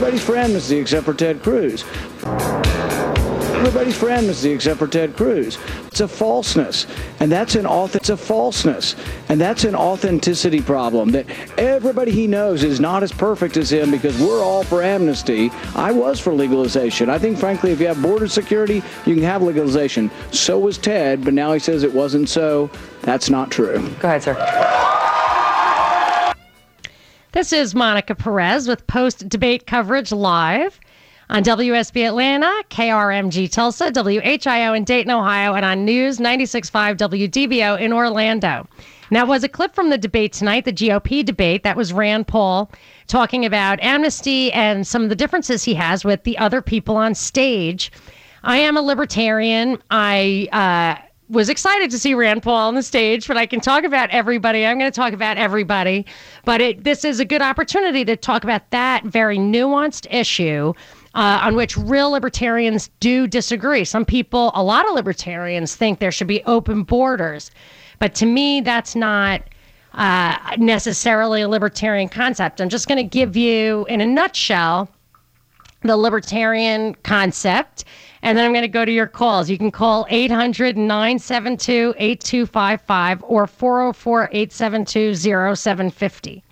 Everybody's for amnesty except for Ted Cruz. Everybody's for amnesty except for Ted Cruz. It's a falseness, and that's an auth- it's a falseness, and that's an authenticity problem. That everybody he knows is not as perfect as him because we're all for amnesty. I was for legalization. I think, frankly, if you have border security, you can have legalization. So was Ted, but now he says it wasn't so. That's not true. Go ahead, sir. This is Monica Perez with post debate coverage live on WSB Atlanta, KRMG Tulsa, WHIO in Dayton, Ohio, and on News 96.5 WDBO in Orlando. Now, was a clip from the debate tonight, the GOP debate. That was Rand Paul talking about amnesty and some of the differences he has with the other people on stage. I am a libertarian. I uh, was excited to see Rand Paul on the stage, but I can talk about everybody. I'm going to talk about everybody. But it, this is a good opportunity to talk about that very nuanced issue uh, on which real libertarians do disagree. Some people, a lot of libertarians, think there should be open borders. But to me, that's not uh, necessarily a libertarian concept. I'm just going to give you, in a nutshell, the libertarian concept. And then I'm going to go to your calls. You can call 800 972 8255 or 404 872 0750.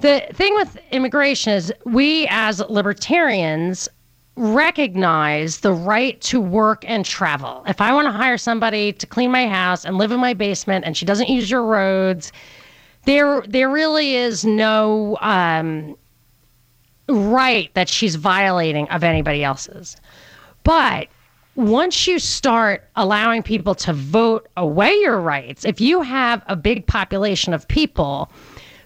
The thing with immigration is we as libertarians recognize the right to work and travel. If I want to hire somebody to clean my house and live in my basement and she doesn't use your roads, there there really is no um, right that she's violating of anybody else's. But once you start allowing people to vote away your rights, if you have a big population of people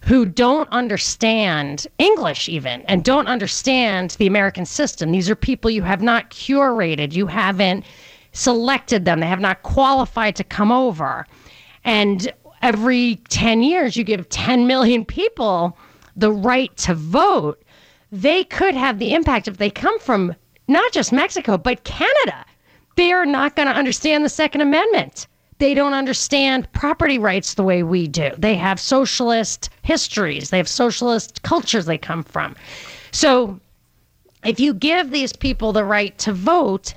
who don't understand English, even, and don't understand the American system. These are people you have not curated, you haven't selected them, they have not qualified to come over. And every 10 years, you give 10 million people the right to vote. They could have the impact if they come from not just Mexico, but Canada. They are not going to understand the Second Amendment they don't understand property rights the way we do. They have socialist histories, they have socialist cultures they come from. So if you give these people the right to vote,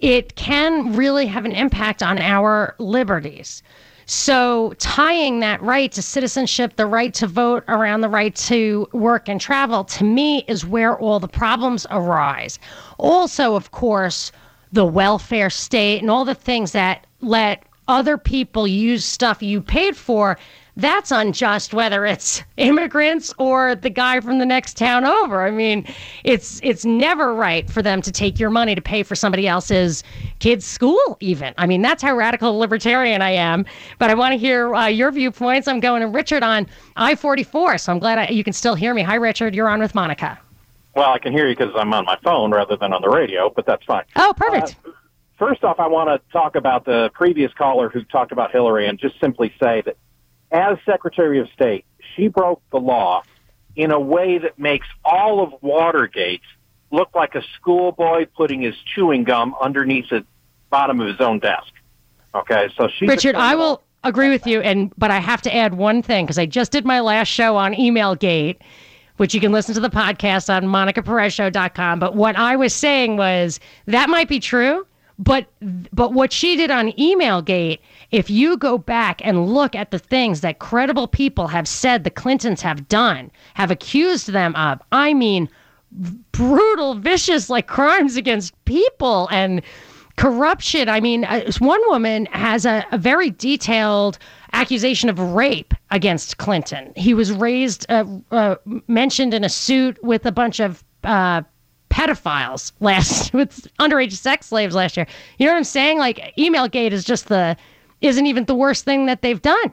it can really have an impact on our liberties. So, tying that right to citizenship, the right to vote around the right to work and travel, to me, is where all the problems arise. Also, of course, the welfare state and all the things that let other people use stuff you paid for, that's unjust whether it's immigrants or the guy from the next town over. I mean, it's it's never right for them to take your money to pay for somebody else's kid's school even. I mean, that's how radical libertarian I am. But I want to hear uh, your viewpoints. I'm going to Richard on I-44, so I'm glad I, you can still hear me. Hi Richard, you're on with Monica. Well, I can hear you because I'm on my phone rather than on the radio, but that's fine. Oh, perfect. Uh, first off, I want to talk about the previous caller who talked about Hillary and just simply say that as Secretary of State, she broke the law in a way that makes all of Watergate look like a schoolboy putting his chewing gum underneath the bottom of his own desk. Okay, so she. Richard, I will agree with you, and but I have to add one thing because I just did my last show on Emailgate, which you can listen to the podcast on MonicaPerezShow.com. But what I was saying was that might be true, but but what she did on Emailgate, if you go back and look at the things that credible people have said the Clintons have done, have accused them of, I mean, brutal, vicious like crimes against people and corruption. I mean, uh, one woman has a, a very detailed accusation of rape against Clinton. He was raised, uh, uh, mentioned in a suit with a bunch of uh, pedophiles last with underage sex slaves last year. You know what I'm saying? Like Emailgate is just the isn't even the worst thing that they've done.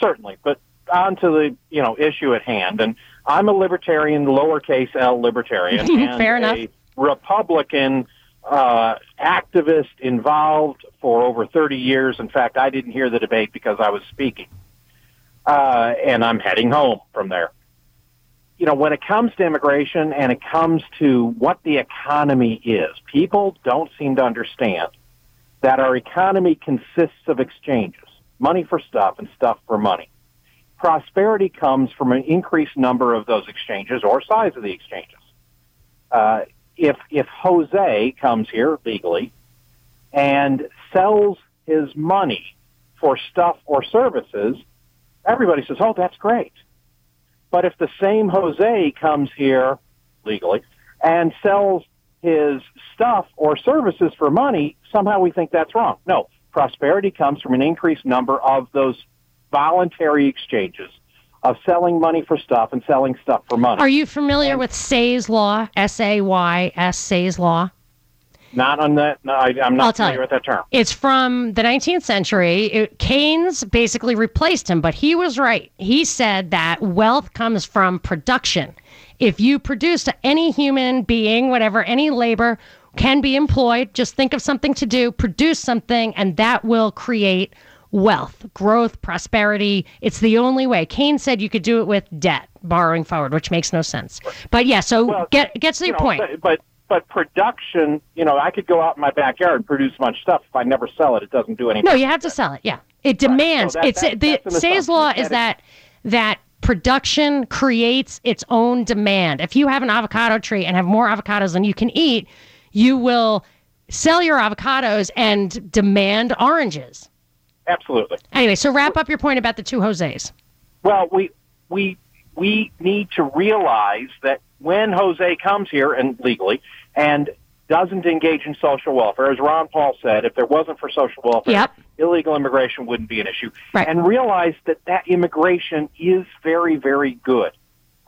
Certainly, but on to the you know issue at hand, and I'm a libertarian, lowercase l libertarian, and Fair enough. a Republican uh, activist involved for over 30 years. In fact, I didn't hear the debate because I was speaking, uh, and I'm heading home from there you know, when it comes to immigration and it comes to what the economy is, people don't seem to understand that our economy consists of exchanges, money for stuff and stuff for money. prosperity comes from an increased number of those exchanges or size of the exchanges. Uh, if if Jose comes here legally and sells his money for stuff or services, everybody says, "Oh, that's great." But if the same Jose comes here legally and sells his stuff or services for money, somehow we think that's wrong. No, prosperity comes from an increased number of those voluntary exchanges of selling money for stuff and selling stuff for money. Are you familiar and, with Say's law? S A Y S Say's law. Not on that. No, I, am not familiar with that term. It's from the 19th century. It, Keynes basically replaced him, but he was right. He said that wealth comes from production. If you produce any human being, whatever, any labor can be employed, just think of something to do, produce something, and that will create wealth, growth, prosperity. It's the only way. Keynes said you could do it with debt, borrowing forward, which makes no sense. But yeah, so well, get get to your know, point. But but production, you know, I could go out in my backyard and produce a bunch of stuff. If I never sell it, it doesn't do anything. No, you have to sell it. Yeah, it demands. Right. So that, it's that, the Say's law is that that production creates its own demand. If you have an avocado tree and have more avocados than you can eat, you will sell your avocados and demand oranges. Absolutely. Anyway, so wrap up your point about the two Jose's. Well, we we we need to realize that when Jose comes here and legally and doesn't engage in social welfare, as Ron Paul said, if there wasn't for social welfare, yep. illegal immigration wouldn't be an issue. Right. And realize that that immigration is very, very good.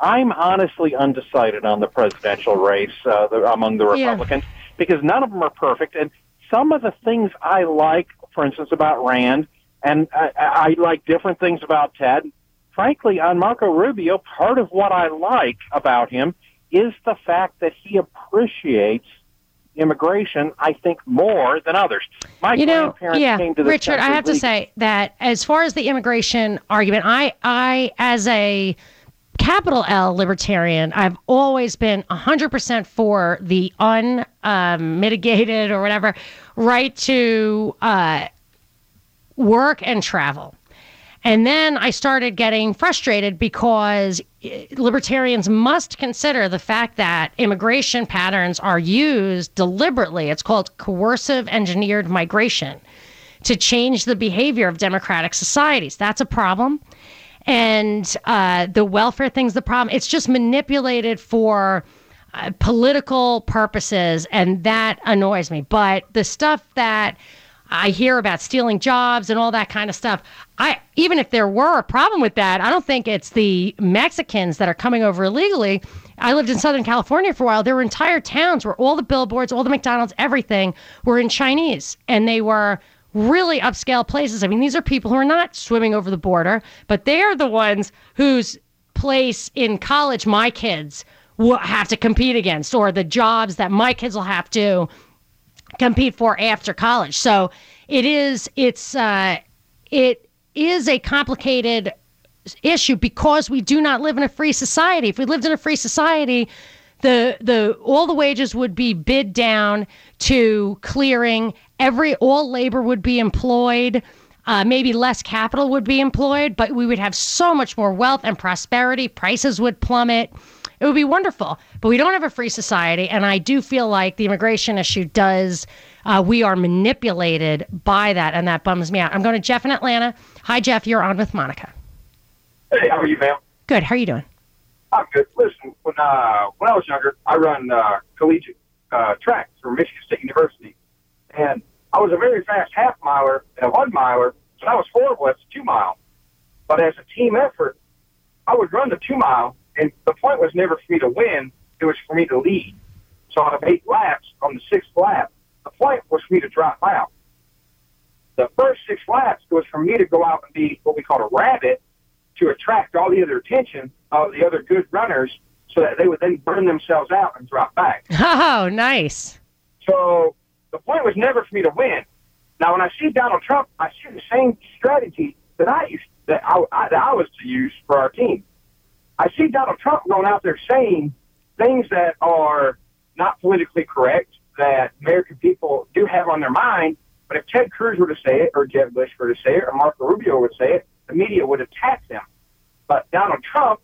I'm honestly undecided on the presidential race uh, the, among the Republicans yeah. because none of them are perfect. And some of the things I like, for instance, about Rand, and I, I like different things about Ted. Frankly, on Marco Rubio, part of what I like about him is the fact that he appreciates immigration, I think, more than others. My you know, grandparents yeah, came to this Richard, I have to say that as far as the immigration argument, I, I, as a capital L libertarian, I've always been 100% for the unmitigated um, or whatever right to uh, work and travel. And then I started getting frustrated because eh, libertarians must consider the fact that immigration patterns are used deliberately. It's called coercive engineered migration to change the behavior of democratic societies. That's a problem. And uh, the welfare thing's the problem. It's just manipulated for uh, political purposes, and that annoys me. But the stuff that I hear about stealing jobs and all that kind of stuff. I even if there were a problem with that, I don't think it's the Mexicans that are coming over illegally. I lived in Southern California for a while. There were entire towns where all the billboards, all the McDonald's, everything were in Chinese, and they were really upscale places. I mean, these are people who are not swimming over the border, but they are the ones whose place in college my kids will have to compete against, or the jobs that my kids will have to compete for after college. So it is it's uh, it is a complicated issue because we do not live in a free society. If we lived in a free society, the the all the wages would be bid down to clearing. Every all labor would be employed. Uh, maybe less capital would be employed, but we would have so much more wealth and prosperity. Prices would plummet. It would be wonderful. But we don't have a free society. And I do feel like the immigration issue does, uh, we are manipulated by that. And that bums me out. I'm going to Jeff in Atlanta. Hi, Jeff. You're on with Monica. Hey, how are you, ma'am? Good. How are you doing? I'm good. Listen, when, uh, when I was younger, I run uh, collegiate uh, tracks for Michigan State University. And I was a very fast half miler and a one miler, so I was horrible at the two mile. But as a team effort, I would run the two mile and the point was never for me to win. It was for me to lead. So out of eight laps, on the sixth lap, the point was for me to drop out. The first six laps was for me to go out and be what we call a rabbit to attract all the other attention of the other good runners so that they would then burn themselves out and drop back. Oh, nice. So the point was never for me to win. Now, when I see Donald Trump, I see the same strategy that I used that I, I, that I was to use for our team. I see Donald Trump going out there saying things that are not politically correct that American people do have on their mind. But if Ted Cruz were to say it, or Jeb Bush were to say it, or Marco Rubio would say it, the media would attack them. But Donald Trump,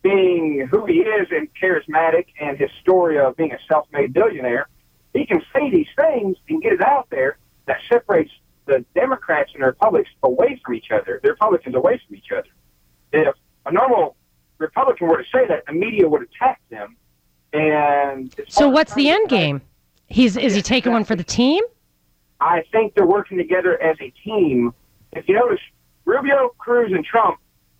being who he is and charismatic and his story of being a self-made billionaire, he can say these things and get it out there that separates the Democrats and the Republicans away from each other, the Republicans away from each other. If a normal Republican were to say that, the media would attack them. And So what's the end game? He's is he taking one for the team? I think they're working together as a team. If you notice, Rubio, Cruz, and Trump,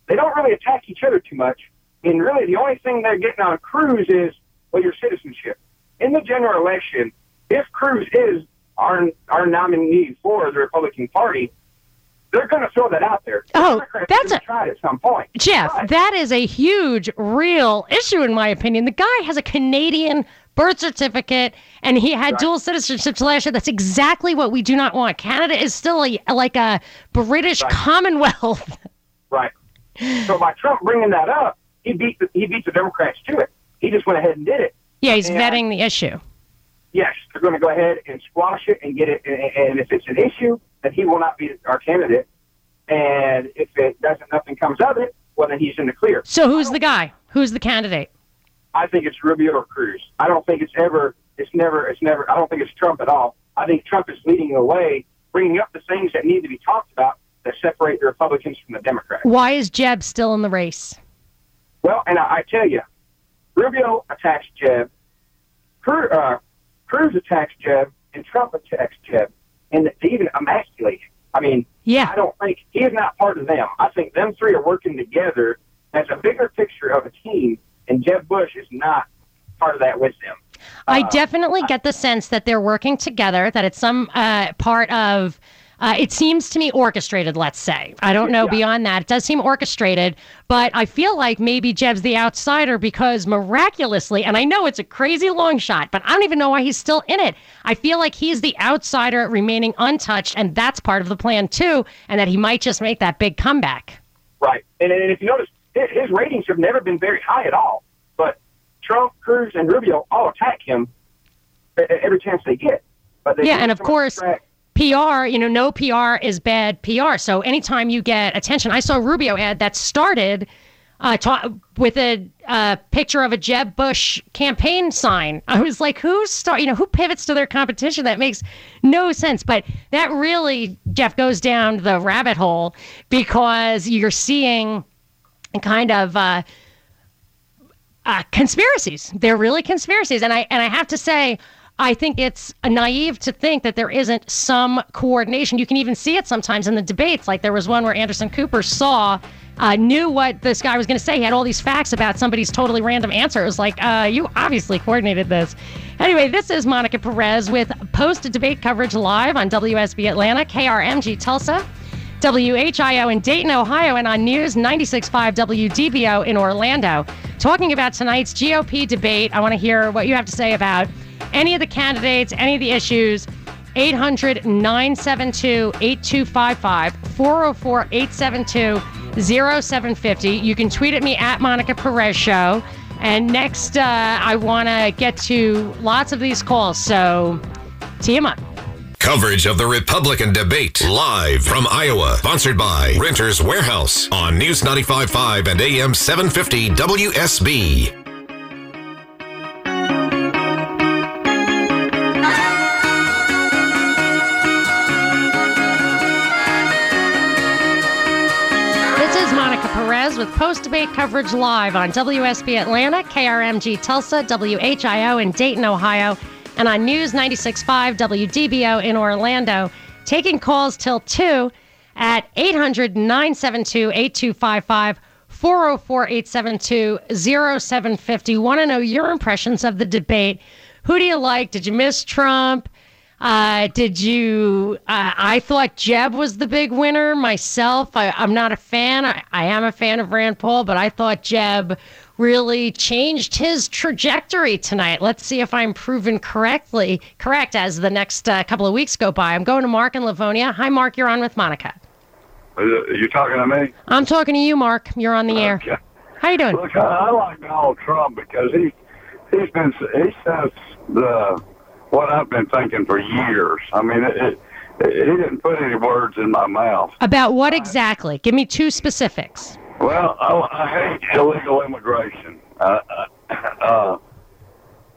they don't really attack each other too much. And really, the only thing they're getting on Cruz is, well, your citizenship. In the general election, if Cruz is our our nominee for the Republican Party, they're going to throw that out there. Oh, that's a- try at some point. Jeff, But- that is a huge, real issue in my opinion. The guy has a Canadian birth certificate and he had Right. dual citizenship last year. That's exactly what we do not want. Canada is still a, like a British Right. Commonwealth. Right. So by Trump bringing that up, he beat the, he beat the Democrats to it. He just went ahead and did it. yeah, he's Yeah. vetting the issue. yes, they're going to go ahead and squash it and get it. And and if it's an issue, then he will not be our candidate. And if it doesn't, nothing comes of it, well, then he's in the clear. So who's the guy? Who's the candidate? I think it's Rubio or Cruz. I don't think it's ever, it's never, it's never, I don't think it's Trump at all. I think Trump is leading the way, bringing up the things that need to be talked about that separate the Republicans from the Democrats. Why is Jeb still in the race? Well, and I, I tell you, Rubio attacks Jeb, Cruz, uh, Cruz attacks Jeb, and Trump attacks Jeb, and they even emasculate him. I mean, Yeah. I don't think he is not part of them. I think them three are working together as a bigger picture of a team, and Jeb Bush is not part of that with them. I Uh, definitely get the sense that they're working together, that it's some uh, part of. Uh, it seems to me orchestrated, let's say. I don't know Yeah. beyond that. It does seem orchestrated, but I feel like maybe Jeb's the outsider because miraculously, and I know it's a crazy long shot, but I don't even know why he's still in it. I feel like he's the outsider remaining untouched, and that's part of the plan too, and that he might just make that big comeback. Right. And, and if you notice, his, his ratings have never been very high at all. But Trump, Cruz, and Rubio all attack him every chance they get. But they Yeah, and of course, track- PR, you know, no PR is bad PR. So anytime you get attention, I saw Rubio ad that started uh, ta- with a picture of a Jeb Bush campaign sign. I was like, who's start? You know, who pivots to their competition? That makes no sense. But that really, Jeff, goes down the rabbit hole because you're seeing kind of. Uh, uh, conspiracies. They're really conspiracies, and I and I have to say, I think it's naive to think that there isn't some coordination. You can even see it sometimes in the debates. Like there was one where Anderson Cooper saw. Uh, knew what this guy was going to say. He had all these facts about somebody's totally random answer. It was like, uh, you obviously coordinated this. Anyway, this is Monica Perez with post debate coverage live on WSB Atlanta, KRMG Tulsa. WHIO in Dayton, Ohio, and on News 96.5 WDBO in Orlando. Talking about tonight's GOP debate, I want to hear what you have to say about any of the candidates, any of the issues. 800 972 8255, 404 872 0750. You can tweet at me at Monica Perez Show. And next, uh, I want to get to lots of these calls. So, tee 'em up. Coverage of the Republican debate live from Iowa, sponsored by Renters Warehouse on News 95.5 and AM 750 WSB. Post debate coverage live on WSB Atlanta, KRMG Tulsa, WHIO in Dayton, Ohio, and on News 96.5 WDBO in Orlando. Taking calls till 2 at 800 972 8255. 404 872 0750. Want to know your impressions of the debate. Who do you like? Did you miss Trump? Uh, did you? Uh, I thought Jeb was the big winner myself. I, I'm not a fan. I, I am a fan of Rand Paul, but I thought Jeb really changed his trajectory tonight. Let's see if I'm proven correctly correct as the next uh, couple of weeks go by. I'm going to Mark in Livonia. Hi, Mark. You're on with Monica. Are you talking to me? I'm talking to you, Mark. You're on the air. Okay. How you doing? Look, I, I like Donald Trump because he he's been he says the what I've been thinking for years. I mean, it, it, he didn't put any words in my mouth. About what exactly? Give me two specifics. Well, I, I hate illegal immigration. Uh, uh,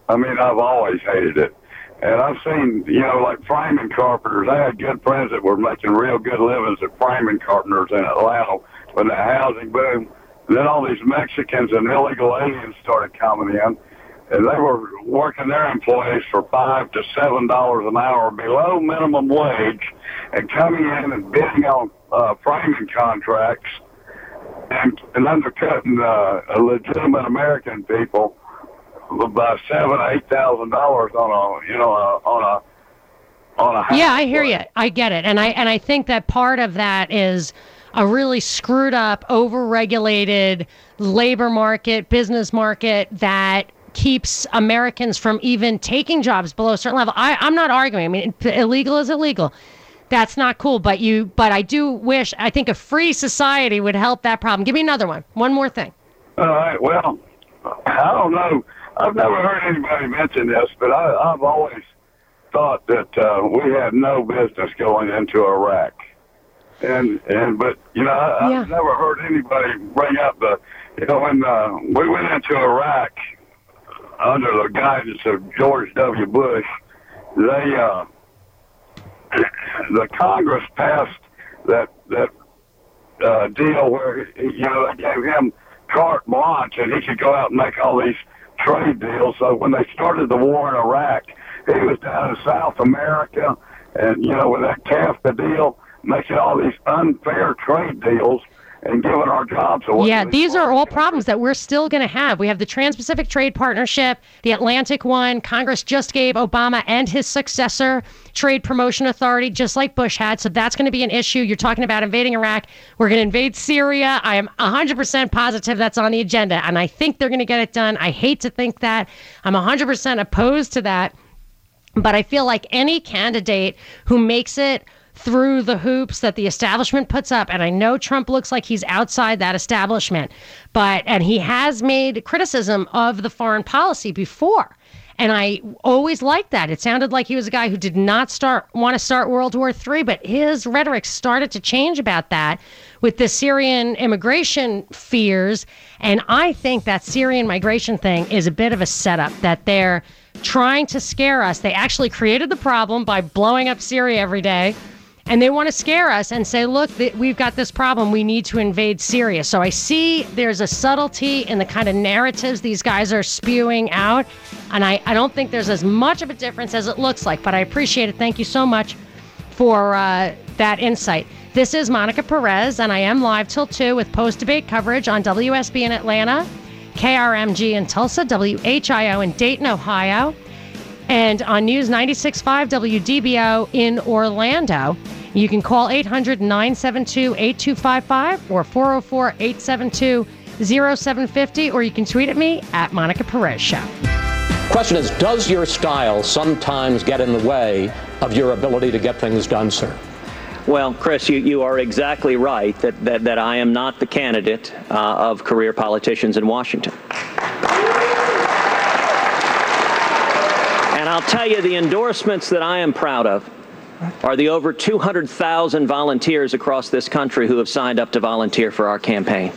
I mean, I've always hated it. And I've seen, you know, like framing carpenters. I had good friends that were making real good livings at framing carpenters in Atlanta when the housing boom. And then all these Mexicans and illegal aliens started coming in, and they were working their employees for five to seven dollars an hour below minimum wage, and coming in and bidding on uh, framing contracts and, and undercutting uh, legitimate American people by seven, eight thousand dollars on a you know a, on a on a house Yeah, I hear you. I get it, and I and I think that part of that is a really screwed up, overregulated labor market, business market that keeps Americans from even taking jobs below a certain level. I, I'm not arguing. I mean, illegal is illegal. That's not cool. But you, but I do wish. I think a free society would help that problem. Give me another one. One more thing. All right. Well, I don't know. I've never heard anybody mention this, but I, I've always thought that uh, we had no business going into Iraq. And and but you know I, Yeah. I've never heard anybody bring up the you know when uh, we went into Iraq under the guidance of George W. Bush, they uh, the Congress passed that that uh, deal where you know they gave him carte blanche and he could go out and make all these trade deals. So when they started the war in Iraq, he was down in South America, and you know with that CAFTA deal, making all these unfair trade deals and giving our jobs. Yeah, these are all problems that we're still going to have. We have the Trans Pacific Trade Partnership, the Atlantic one. Congress just gave Obama and his successor Trade Promotion Authority, just like Bush had. So that's going to be an issue. You're talking about invading Iraq. We're going to invade Syria. I am 100% positive that's on the agenda, and I think they're going to get it done. I hate to think that. I'm 100% opposed to that. But I feel like any candidate who makes it through the hoops that the establishment puts up, and I know Trump looks like he's outside that establishment, but, and he has made criticism of the foreign policy before. And I always liked that. It sounded like he was a guy who did not start want to start World War III, but his rhetoric started to change about that with the Syrian immigration fears. And I think that Syrian migration thing is a bit of a setup that they're trying to scare us. They actually created the problem by blowing up Syria every day. And they want to scare us and say, look, th- we've got this problem. We need to invade Syria. So I see there's a subtlety in the kind of narratives these guys are spewing out. And I, I don't think there's as much of a difference as it looks like. But I appreciate it. Thank you so much for uh, that insight. This is Monica Perez, and I am live till 2 with post debate coverage on WSB in Atlanta, KRMG in Tulsa, WHIO in Dayton, Ohio, and on News 96.5 WDBO in Orlando. You can call 800 972 8255 or 404 872 0750, or you can tweet at me at Monica Perez Show. Question is, does your style sometimes get in the way of your ability to get things done, sir? Well, Chris, you, you are exactly right that, that, that I am not the candidate uh, of career politicians in Washington. And I'll tell you, the endorsements that I am proud of are the over 200,000 volunteers across this country who have signed up to volunteer for our campaign.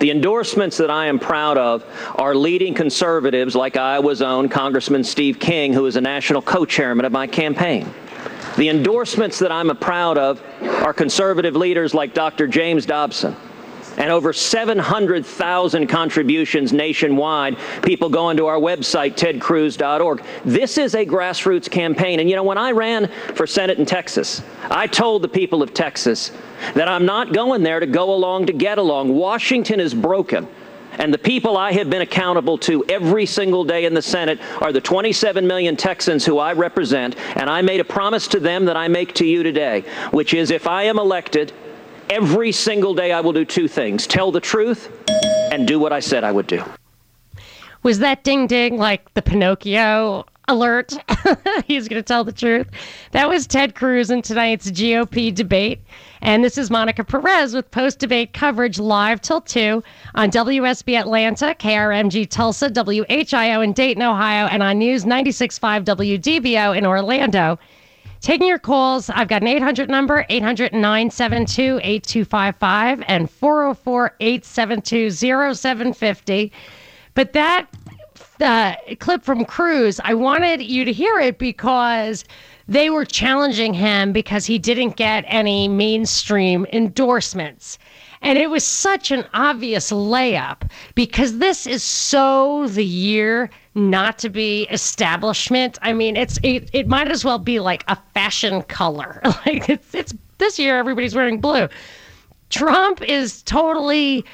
The endorsements that I am proud of are leading conservatives like Iowa's own Congressman Steve King, who is a national co-chairman of my campaign. The endorsements that I'm proud of are conservative leaders like Dr. James Dobson and over 700,000 contributions nationwide. People going to our website, tedcruz.org. This is a grassroots campaign. And you know, when I ran for Senate in Texas, I told the people of Texas that I'm not going there to go along to get along. Washington is broken. And the people I have been accountable to every single day in the Senate are the 27 million Texans who I represent. And I made a promise to them that I make to you today, which is if I am elected, every single day I will do two things tell the truth and do what I said I would do. Was that ding ding like the Pinocchio alert? He's going to tell the truth. That was Ted Cruz in tonight's GOP debate. And this is Monica Perez with post debate coverage live till 2 on WSB Atlanta, KRMG Tulsa, WHIO in Dayton, Ohio, and on News 96.5 WDBO in Orlando. Taking your calls. I've got an 800 number, 800 972 8255 and 404 872 0750. But that uh, clip from Cruz, I wanted you to hear it because they were challenging him because he didn't get any mainstream endorsements. And it was such an obvious layup because this is so the year not to be establishment. I mean, it's it, it might as well be like a fashion color. Like it's it's this year everybody's wearing blue. Trump is totally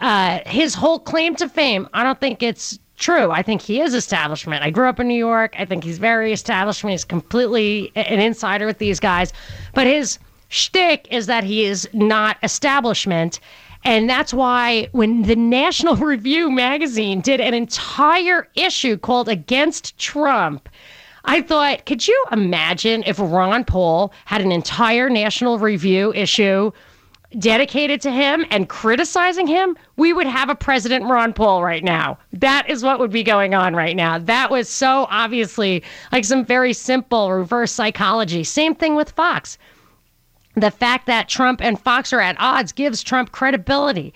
uh, his whole claim to fame. I don't think it's true. I think he is establishment. I grew up in New York. I think he's very establishment. He's completely an insider with these guys. But his shtick is that he is not establishment. And that's why when the National Review magazine did an entire issue called Against Trump, I thought, could you imagine if Ron Paul had an entire National Review issue dedicated to him and criticizing him? We would have a President Ron Paul right now. That is what would be going on right now. That was so obviously like some very simple reverse psychology. Same thing with Fox the fact that Trump and Fox are at odds gives Trump credibility.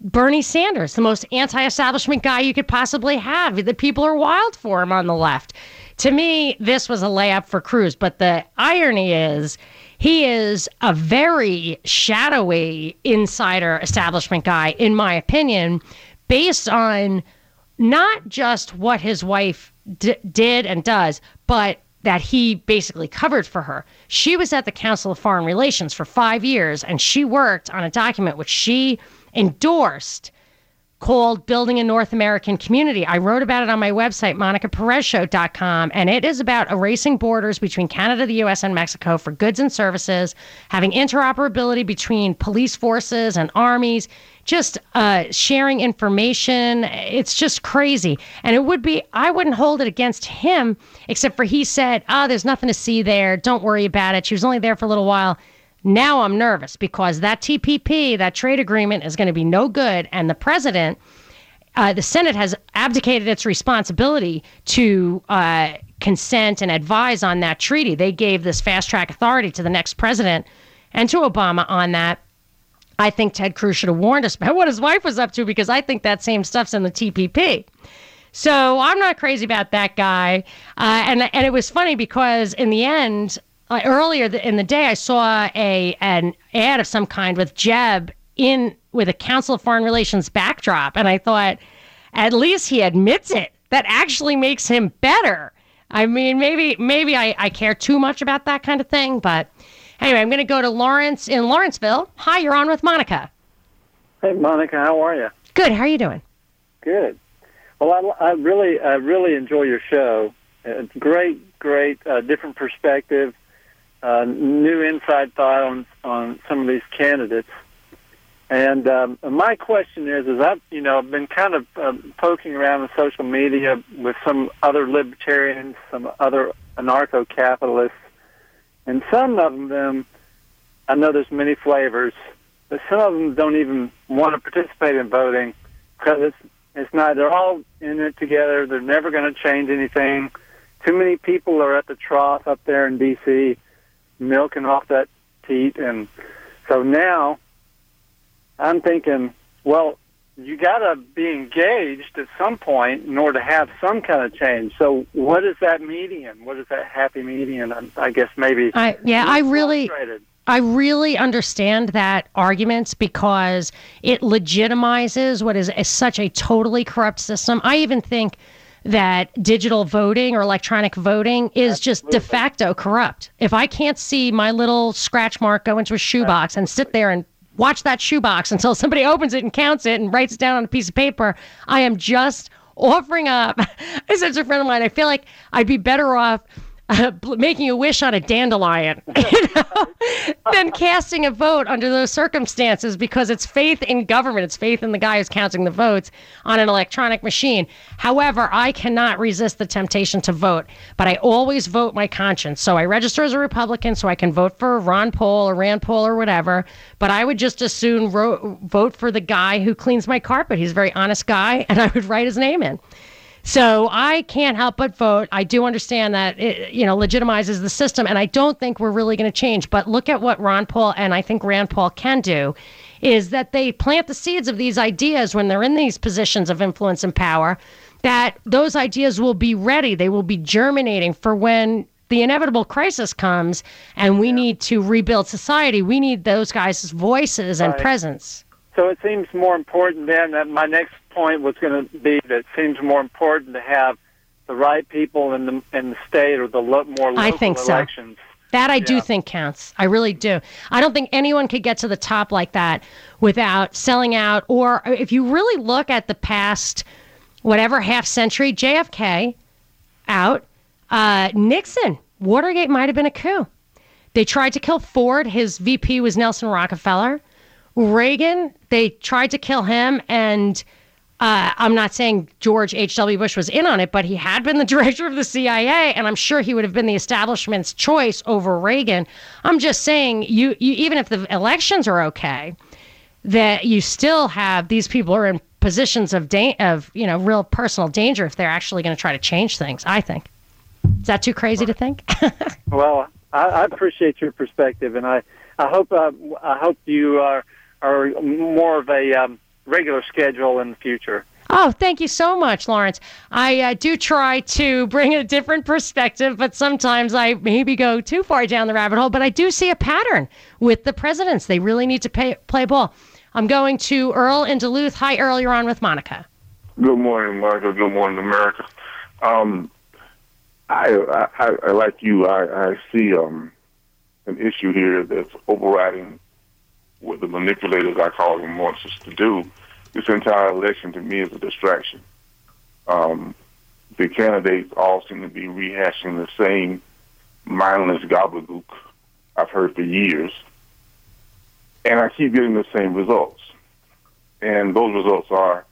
Bernie Sanders, the most anti establishment guy you could possibly have. The people are wild for him on the left. To me, this was a layup for Cruz. But the irony is, he is a very shadowy insider establishment guy, in my opinion, based on not just what his wife d- did and does, but that he basically covered for her. She was at the Council of Foreign Relations for five years, and she worked on a document which she endorsed called Building a North American Community. I wrote about it on my website, monicaperezshow.com, and it is about erasing borders between Canada, the US, and Mexico for goods and services, having interoperability between police forces and armies, just uh, sharing information. It's just crazy. And it would be, I wouldn't hold it against him, except for he said, ah, oh, there's nothing to see there. Don't worry about it. She was only there for a little while. Now I'm nervous because that TPP, that trade agreement, is going to be no good. And the president, uh, the Senate has abdicated its responsibility to uh, consent and advise on that treaty. They gave this fast track authority to the next president and to Obama on that. I think Ted Cruz should have warned us about what his wife was up to because I think that same stuff's in the TPP. So I'm not crazy about that guy. Uh, and and it was funny because in the end, uh, earlier in the day, I saw a an ad of some kind with Jeb in with a Council of Foreign Relations backdrop, and I thought, at least he admits it. That actually makes him better. I mean, maybe maybe I, I care too much about that kind of thing, but anyway, I'm going to go to Lawrence in Lawrenceville. Hi, you're on with Monica. Hey, Monica, how are you? Good. How are you doing? Good. Well, I, I really I really enjoy your show. It's great, great, uh, different perspective uh, new inside thought on on some of these candidates. And um, my question is, is I've you know been kind of um, poking around in social media with some other libertarians, some other anarcho-capitalists, and some of them, I know there's many flavors, but some of them don't even want to participate in voting because it's it's not. They're all in it together. They're never going to change anything. Too many people are at the trough up there in D.C milking off that teat. And so now I'm thinking, well, you got to be engaged at some point in order to have some kind of change. So, what is that median? What is that happy median? I, I guess maybe. I, yeah, I really. I really understand that argument because it legitimizes what is, is such a totally corrupt system. I even think that digital voting or electronic voting is Absolutely. just de facto corrupt. If I can't see my little scratch mark go into a shoebox and sit there and watch that shoebox until somebody opens it and counts it and writes it down on a piece of paper, I am just offering up. I said to a friend of mine, I feel like I'd be better off making a wish on a dandelion you know, than casting a vote under those circumstances because it's faith in government. It's faith in the guy who's counting the votes on an electronic machine. However, I cannot resist the temptation to vote, but I always vote my conscience. So I register as a Republican so I can vote for Ron Paul or Rand Paul or whatever, but I would just as soon ro- vote for the guy who cleans my carpet. He's a very honest guy, and I would write his name in. So I can't help but vote. I do understand that it, you know, legitimizes the system, and I don't think we're really going to change. But look at what Ron Paul and I think Rand Paul can do is that they plant the seeds of these ideas when they're in these positions of influence and power, that those ideas will be ready. They will be germinating for when the inevitable crisis comes and we need to rebuild society. We need those guys' voices and Right. presence. So it seems more important then that my next point was going to be that it seems more important to have the right people in the in the state or the lo- more local I think so. elections. That I do think counts. I really do. I don't think anyone could get to the top like that without selling out. Or if you really look at the past, whatever half century, JFK out, uh, Nixon, Watergate might have been a coup. They tried to kill Ford. His VP was Nelson Rockefeller. Reagan, they tried to kill him, and uh, I'm not saying George H.W. Bush was in on it, but he had been the director of the CIA, and I'm sure he would have been the establishment's choice over Reagan. I'm just saying, you, you even if the elections are okay, that you still have these people are in positions of da- of you know real personal danger if they're actually going to try to change things. I think. Is that too crazy to think? Well, I, I appreciate your perspective, and I I hope uh, I hope you are are more of a um, regular schedule in the future. Oh, thank you so much, Lawrence. I uh, do try to bring a different perspective, but sometimes I maybe go too far down the rabbit hole. But I do see a pattern with the presidents. They really need to pay, play ball. I'm going to Earl in Duluth. Hi, Earl. You're on with Monica. Good morning, Martha. Good morning, America. Um, I, I, I like you. I, I see um, an issue here that's overriding what the manipulators, I call them, wants us to do. This entire election, to me, is a distraction. Um, the candidates all seem to be rehashing the same mindless gobbledygook I've heard for years, and I keep getting the same results. And those results are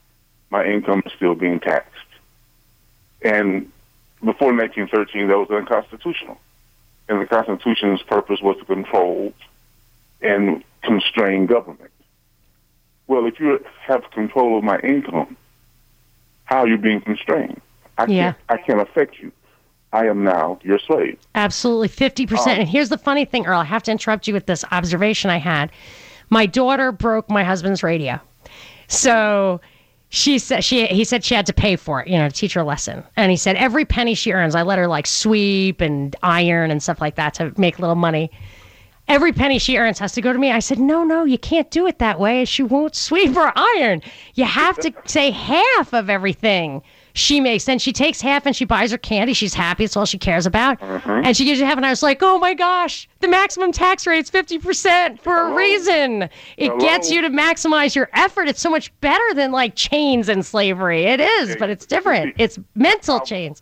my income is still being taxed. And before 1913, that was unconstitutional. And the Constitution's purpose was to control and constrain government. Well, if you have control of my income, how are you being constrained? I Yeah. can't, I can't affect you. I am now your slave. Absolutely, 50%. and um, here's the funny thing, Earl. I have to interrupt you with this observation I had. My daughter broke my husband's radio. So she said she he said she had to pay for it, you know, to teach her a lesson. And he said every penny she earns, I let her like sweep and iron and stuff like that to make a little money. Every penny she earns has to go to me. I said, no, no, you can't do it that way. She won't sweep or iron. You have to say half of everything she makes. Then she takes half and she buys her candy. She's happy. It's all she cares about. Uh-huh. And she gives you half. And I was like, oh my gosh, the maximum tax rate's 50% for a reason. It Hello? gets you to maximize your effort. It's so much better than like chains and slavery. It is, but it's different. It's mental chains.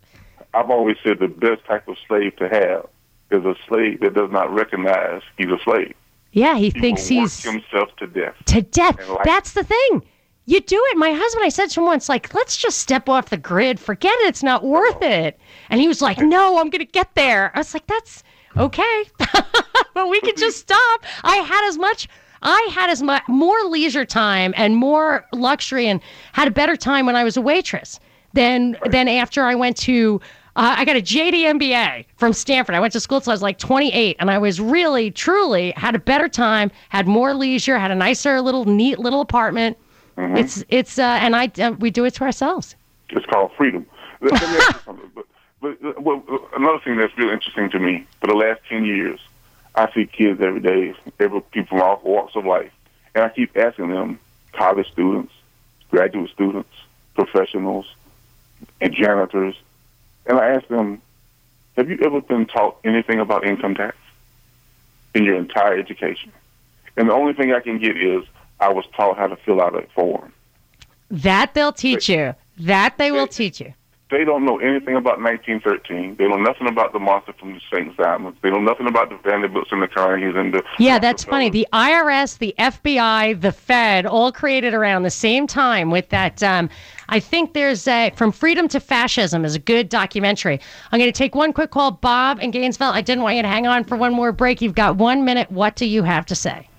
I've always said the best type of slave to have is a slave that does not recognize he's a slave. Yeah, he He thinks he's himself to death. to death. Like- That's the thing. You do it. My husband, I said to him once, like, let's just step off the grid. Forget it. It's not worth it. And he was like, no, I'm going to get there. I was like, that's okay. but we could just stop. I had as much. I had as much more leisure time and more luxury and had a better time when I was a waitress than than after I went to uh, I got a JD MBA from Stanford. I went to school till I was like 28, and I was really, truly had a better time, had more leisure, had a nicer little, neat little apartment. Mm-hmm. It's it's uh, and I uh, we do it to ourselves. It's called freedom. Let, let me ask you something. But, but uh, well, uh, another thing that's really interesting to me, for the last 10 years, I see kids every day, every people from all walks of life, and I keep asking them, college students, graduate students, professionals, and janitors, and I ask them, have you ever been taught anything about income tax in your entire education? And the only thing I can get is I was taught how to fill out a form. That they'll teach you. That they will teach you. They don't know anything about 1913. They know nothing about the monster from the St. Simons. They know nothing about the Vanderbilts and the Carnegies and the. Yeah, that's funny. The IRS, the FBI, the Fed, all created around the same time with that. Um, I think there's a From Freedom to Fascism is a good documentary. I'm going to take one quick call. Bob in Gainesville, I didn't want you to hang on for one more break. You've got one minute. What do you have to say?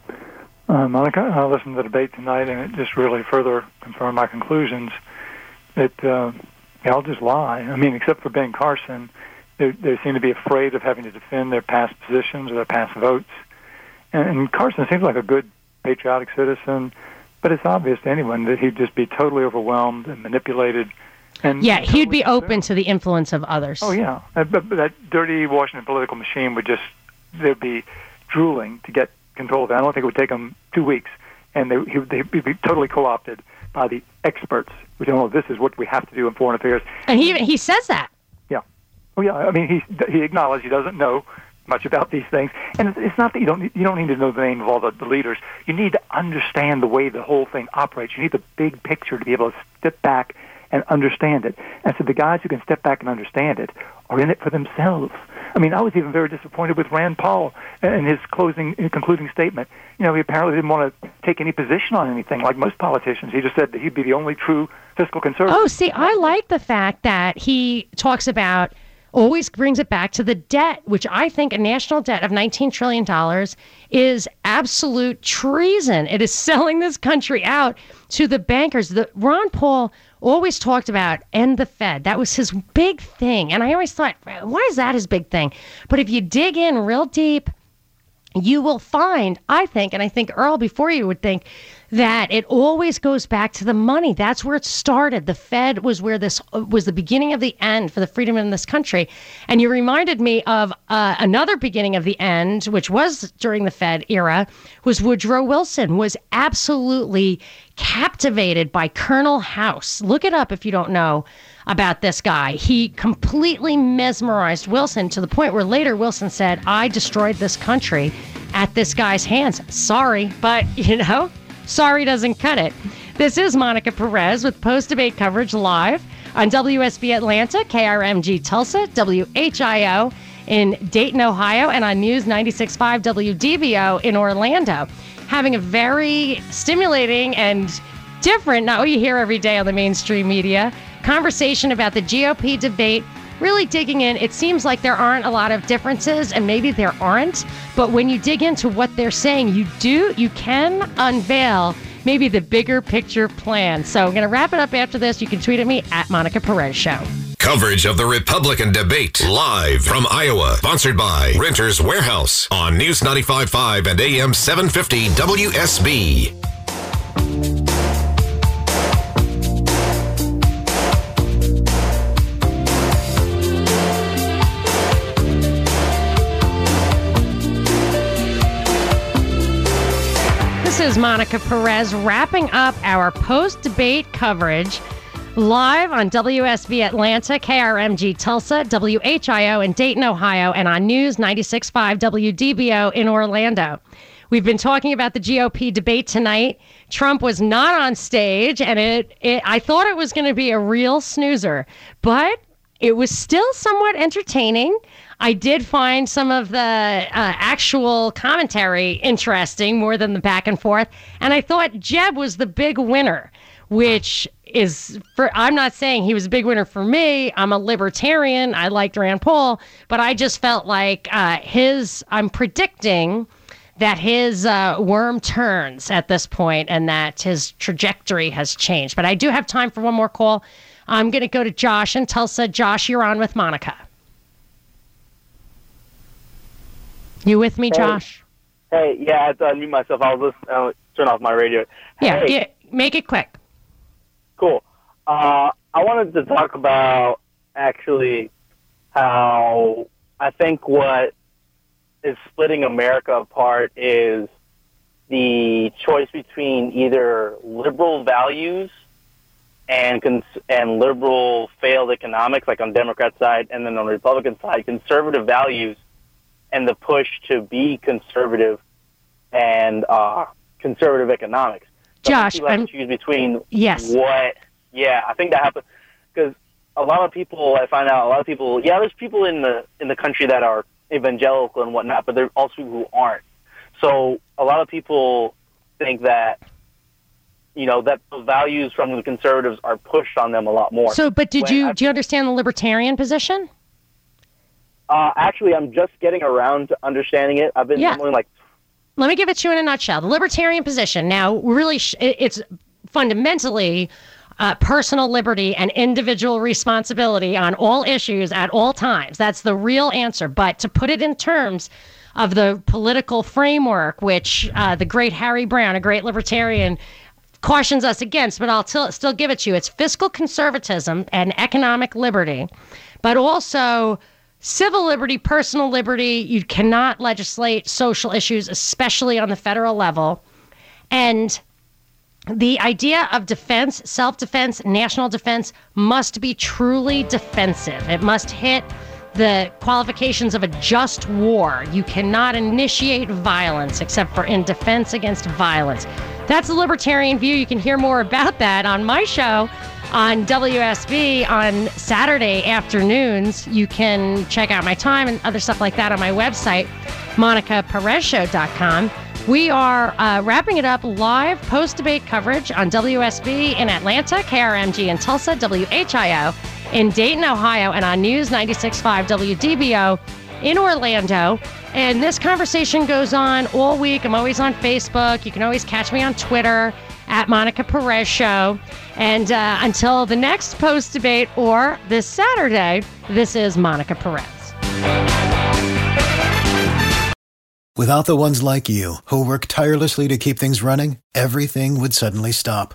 Uh, Monica, I listened to the debate tonight, and it just really further confirmed my conclusions that uh, they all just lie. I mean, except for Ben Carson, they, they seem to be afraid of having to defend their past positions or their past votes. And, and Carson seems like a good, patriotic citizen, but it's obvious to anyone that he'd just be totally overwhelmed and manipulated. And Yeah, he'd be open to the influence of others. Oh yeah, but, but that dirty Washington political machine would just they'd be drooling to get control of it. I don't think it would take them two weeks, and they he, they'd be totally co-opted by the experts. We don't know this is what we have to do in foreign affairs. And he he says that. Yeah. Oh yeah. I mean, he he acknowledged he doesn't know much about these things, and it's- it's not that you don't you don't need to know the name of all the, the leaders. You need to understand the way the whole thing operates. You need the big picture to be able to step back and understand it. And so the guys who can step back and understand it are in it for themselves. I mean, I was even very disappointed with Rand Paul and his closing concluding statement. You know, he apparently didn't want to take any position on anything like most politicians. He just said that he'd be the only true fiscal conservative. Oh, see, I like the fact that he talks about always brings it back to the debt, which I think a national debt of $19 trillion is absolute treason. It is selling this country out to the bankers. The, Ron Paul always talked about end the Fed. That was his big thing. And I always thought, why is that his big thing? But if you dig in real deep, you will find, I think, and I think Earl before you would think, that it always goes back to the money. That's where it started. The Fed was where this uh, was the beginning of the end for the freedom in this country. And you reminded me of uh, another beginning of the end, which was during the Fed era, was Woodrow Wilson was absolutely captivated by Colonel House. Look it up if you don't know about this guy. He completely mesmerized Wilson to the point where later Wilson said, I destroyed this country at this guy's hands. Sorry, but you know, sorry doesn't cut it. This is Monica Perez with post debate coverage live on WSB Atlanta, KRMG Tulsa, WHIO in Dayton, Ohio, and on News 96.5 WDBO in Orlando. Having a very stimulating and different, not what you hear every day on the mainstream media, conversation about the GOP debate. Really digging in, it seems like there aren't a lot of differences, and maybe there aren't. But when you dig into what they're saying, you do, you can unveil maybe the bigger picture plan. So I'm going to wrap it up after this. You can tweet at me at Monica Perez Show. Coverage of the Republican debate live from Iowa, sponsored by Renters Warehouse on News 95.5 and AM 750 WSB. Is Monica Perez wrapping up our post debate coverage live on WSB Atlanta, KRMG Tulsa, WHIO in Dayton, Ohio, and on News 96.5 WDBO in Orlando. We've been talking about the GOP debate tonight. Trump was not on stage, and it, it I thought it was going to be a real snoozer, but it was still somewhat entertaining. I did find some of the uh, actual commentary interesting more than the back and forth. And I thought Jeb was the big winner, which is for, I'm not saying he was a big winner for me. I'm a libertarian. I liked Rand Paul, but I just felt like uh, his, I'm predicting that his uh, worm turns at this point and that his trajectory has changed. But I do have time for one more call. I'm going to go to Josh in Tulsa. Josh, you're on with Monica. You with me, Hey. Josh? Hey, yeah, I had to unmute myself. I was listening. Uh, turn off my radio. Yeah, Hey, yeah. Make it quick. cool. Uh, I wanted to talk about actually how I think what is splitting America apart is the choice between either liberal values and cons- and liberal failed economics, like on the Democrat side, and then on the Republican side, conservative values and the push to be conservative and uh, conservative economics. So Josh, I'm- choose between Yes. what. Yeah, I think that happens because a lot of people. I find out a lot of people. Yeah, there's people in the in the country that are evangelical and whatnot, but there are also people who aren't. So a lot of people think that you know that the values from the conservatives are pushed on them a lot more. So, but did When you I- do you understand the libertarian position? Uh, actually, I'm just getting around to understanding it. I've been Yeah. Like Let me give it to you in a nutshell. The libertarian position. Now, really, sh- it's fundamentally uh, personal liberty and individual responsibility on all issues at all times. That's the real answer. But to put it in terms of the political framework, which uh, the great Harry Browne, a great libertarian, cautions us against, but I'll t- still give it to you. It's fiscal conservatism and economic liberty, but also civil liberty, personal liberty. You cannot legislate social issues, especially on the federal level. And the idea of defense, self defense, national defense must be truly defensive. It must hit the qualifications of a just war. You cannot initiate violence except for in defense against violence. That's the libertarian view. You can hear more about that on my show on WSB on Saturday afternoons. You can check out my time and other stuff like that on my website, monicaperezshow.com. We are uh, wrapping it up live post debate coverage on WSB in Atlanta, KRMG in Tulsa, WHIO in Dayton, Ohio, and on News 96.5 WDBO in Orlando. And this conversation goes on all week. I'm always on Facebook. You can always catch me on Twitter at Monica Perez Show. And uh, until the next post debate or this Saturday, this is Monica Perez. Without the ones like you, who work tirelessly to keep things running, everything would suddenly stop.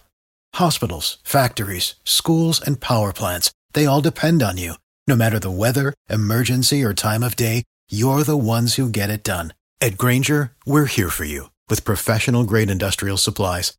Hospitals, factories, schools, and power plants, they all depend on you. No matter the weather, emergency, or time of day, you're the ones who get it done. At Grainger, we're here for you with professional grade industrial supplies.